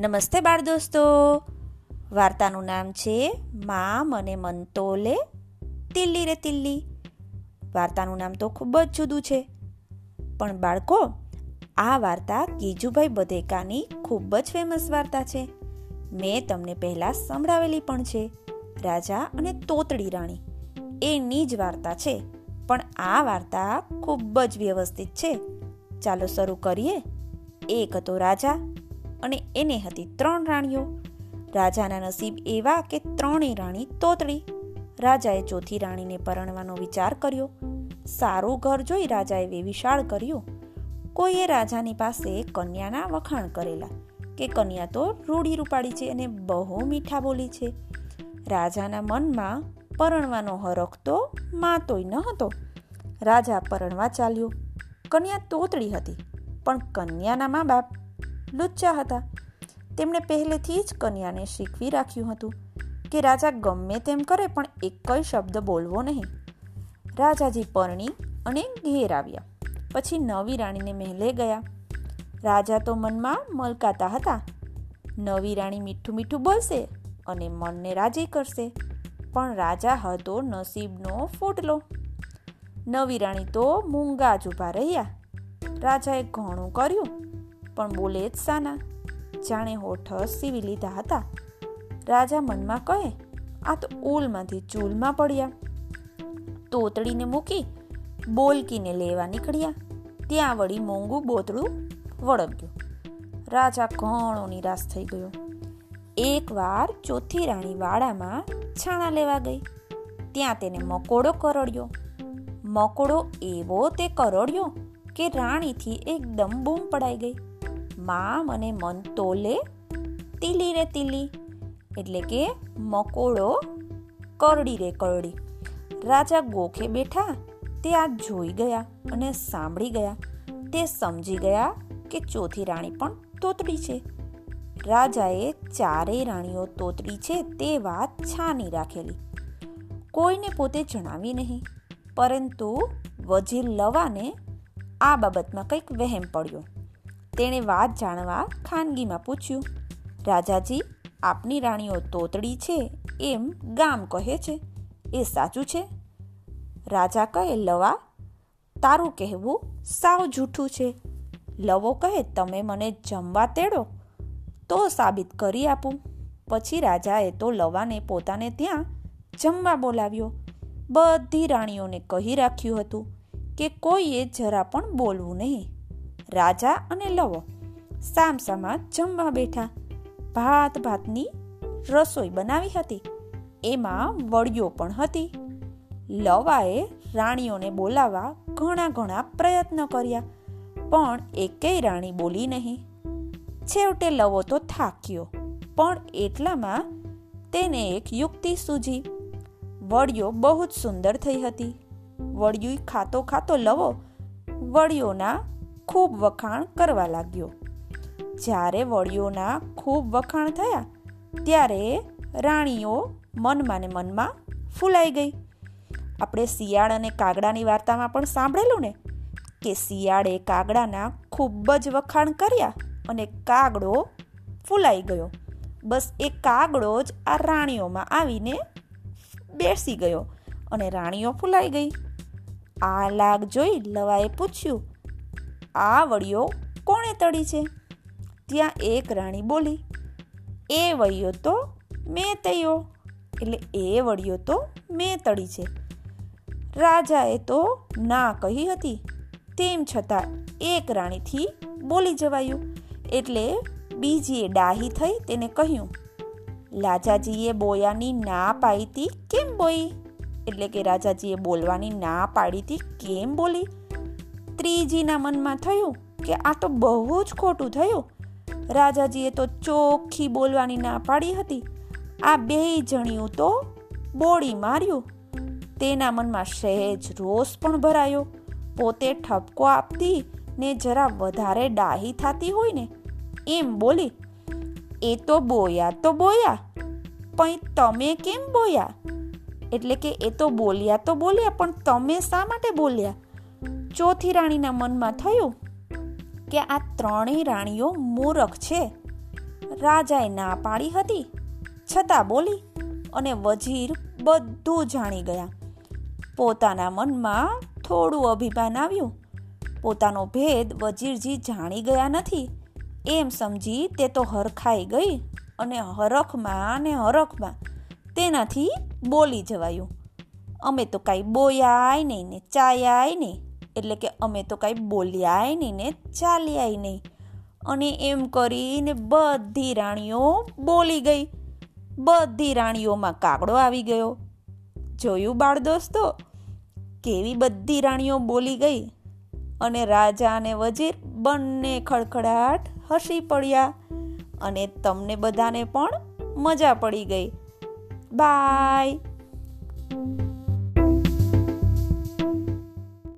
નમસ્તે બાળ દોસ્તો. વાર્તાનું નામ છે, મા મને મનતો લે તિલ્લી રે તિલ્લી. વાર્તાનું નામ તો ખૂબ જ જુદું છે. પણ બાળકો, આ વાર્તા ગીજુભાઈ બધેકાની ખૂબ જ ફેમસ વાર્તા છે. મેં તમને પહેલાં સંભળાવેલી પણ છે, રાજા અને તોતડી રાણી. એની જ વાર્તા છે, પણ આ વાર્તા ખૂબ જ વ્યવસ્થિત છે. ચાલો શરૂ કરીએ. એક હતો રાજા અને એને હતી ત્રણ રાણીઓ. રાજાના નસીબ એવા કે ત્રણેય રાણી તોતળી રાજાએ ચોથી રાણીને પરણવાનો વિચાર કર્યો. સારું ઘર જોઈ રાજાએ વિશાળ કર્યું. કોઈએ રાજાની પાસે કન્યાના વખાણ કરેલા કે કન્યા તો રૂડી રૂપાડી છે અને બહુ મીઠા બોલી છે. રાજાના મનમાં પરણવાનો હરખ તો માતોય ન હતો. રાજા પરણવા ચાલ્યો. કન્યા તોતડી હતી, પણ કન્યાના મા બાપ લુચ્ચા હતા. તેમણે પહેલેથી જ કન્યાને શીખવી રાખ્યું હતું કે રાજા ગમે તેમ કરે પણ એકય શબ્દ બોલવો નહીં. રાજાજી પરણી અને ઘેર આવ્યા. પછી નવી રાણીને મહેલે ગયા. રાજા તો મનમાં મલકાતા હતા. નવી રાણી મીઠું મીઠું બોલશે અને મનને રાજી કરશે. પણ રાજા હતો નસીબનો ફૂટલો. નવી રાણી તો મૂંગા જ ઊભા રહ્યા. રાજાએ ઘણું કર્યું. પણ બોલે જ સાના. જાણે હોઠ સીવી લીધા હતા. રાજા મનમાં કહે, આ તો ઓલમાંથી ચૂલમાં પડ્યા. તોતડીને મૂકી, બોલકીને લેવા નીકળ્યા. ત્યાં વળી મોંઘું બોતળું વળગ્યું. રાજા ઘણો નિરાશ થઈ ગયો. એકવાર ચોથી રાણી વાડામાં છાણા લેવા ગઈ. ત્યાં તેને મકોડો કરડ્યો. મકોડો એવો તે કરડ્યો કે રાણીથી એકદમ બૂમ પડાઈ ગઈ. માં મને મન તોલે તીલી રે તીલી. એટલે કે મકોડો કરડી રે કરડી. રાજા ગોખે બેઠા, તે આ જોઈ ગયા અને સાંભળી ગયા. તે સમજી ગયા કે ચોથી રાણી પણ તોતડી છે. રાજાએ ચારેય રાણીઓ તોતડી છે તે વાત છાની રાખેલી. કોઈને પોતે જણાવી નહીં, પરંતુ વજીર લવાને આ બાબતમાં કંઈક વહેમ પડ્યો. તેણે વાત જાણવા ખાનગીમાં પૂછ્યું, રાજાજી, આપની રાણીઓ તોતડી છે એમ ગામ કહે છે. એ સાચું છે? રાજા કહે, લવા, તારું કહેવું સાવ જૂઠું છે. લવો કહે, તમે મને જમવા તેડો, તો સાબિત કરી આપું. પછી રાજાએ તો લવાને પોતાને ત્યાં જમવા બોલાવ્યો. બધી રાણીઓને કહી રાખ્યું હતું કે કોઈએ જરા પણ બોલવું નહીં. રાજા અને લવો. સામસામા જમવા બેઠા. ભાત ભાતની રસોઈ બનાવી હતી. એમાં વડિયો પણ હતી. લવાએ રાણીઓને બોલાવવા ઘણા ઘણા પ્રયત્ન કર્યા, પણ એકેય રાણી બોલી નહીં. છેવટે લવો તો થાક્યો, પણ એટલામાં તેને એક યુક્તિ સૂજી. વડિયો બહુ જ સુંદર થઈ હતી. વડિયું ખાતો ખાતો લવો, વડિયોના ખૂબ વખાણ કરવા લાગ્યો. જ્યારે વળીઓના ખૂબ વખાણ થયા, ત્યારે રાણીઓ મનમાં ને મનમાં ફૂલાઈ ગઈ. આપણે શિયાળ અને કાગડાની વાર્તામાં પણ સાંભળેલું ને? કે શિયાળે કાગડાના ખૂબ જ વખાણ કર્યા અને કાગડો ફૂલાઈ ગયો. બસ એ કાગડો જ આ રાણીઓમાં આવીને બેસી ગયો અને રાણીઓ ફૂલાઈ ગઈ. આ લાગ જોઈ લવાએ પૂછ્યું આ વડીઓ કોણે તળી છે? ત્યાં એક રાણી બોલી, એ વળીઓ તો મેં તળ્યો. એટલે એ વળીઓ તો મેં તળી છે. રાજાએ તો ના કહી હતી, તેમ છતાં એક રાણીથી બોલી જવાયું. એટલે બીજીએ ડાહી થઈ તેને કહ્યું રાજાજીએ બોયાની ના પાડી કેમ બોઈ? એટલે કે રાજાજીએ બોલવાની ના પાડી કેમ બોલી? ત્રીજીના મનમાં થયું કે આ તો બહુ જ ખોટું થયું. રાજાજીએ તો ચોખ્ખી બોલવાની ના પાડી હતી. આ બે જણિયું તો બોડી માર્યું. તેના મનમાં સહેજ રોષ પણ ભરાયો. પોતે ઠપકો આપતી ને જરા વધારે ડાહી થતી હોય ને એમ બોલી, એ તો બોયા તો બોયા, પણ તમે કેમ બોયા? એટલે કે, એ તો બોલ્યા તો બોલ્યા, પણ તમે શા માટે બોલ્યા? ચોથી રાણીના મનમાં થયું કે આ ત્રણેય રાણીઓ મૂરખ છે. રાજાએ ના પાડી હતી. છતાં બોલી અને વજીર બધું જાણી ગયા. પોતાના મનમાં થોડું અભિમાન આવ્યું. પોતાનો ભેદ વજીરજી જાણી ગયા નથી. એમ સમજી તે તો હરખાઈ ગઈ અને હરખમાં ને હરખમાં તેનાથી બોલી જવાયું. અમે તો કાંઈ બોયાય નહીં ને ચાયાય નહીં. એટલે કે અમે તો કાંઈ બોલ્યાય નહીં ને ચાલ્યાય નહીં. અને એમ કરીને બધી રાણીઓ બોલી ગઈ. બધી રાણીઓમાં કાગડો આવી ગયો. જોયું બાળ દોસ્તો? કેવી બધી રાણીઓ બોલી ગઈ. અને રાજા અને વજીર બંને ખડખડાટ હસી પડ્યા. અને તમને બધાને પણ મજા પડી ગઈ. બાય.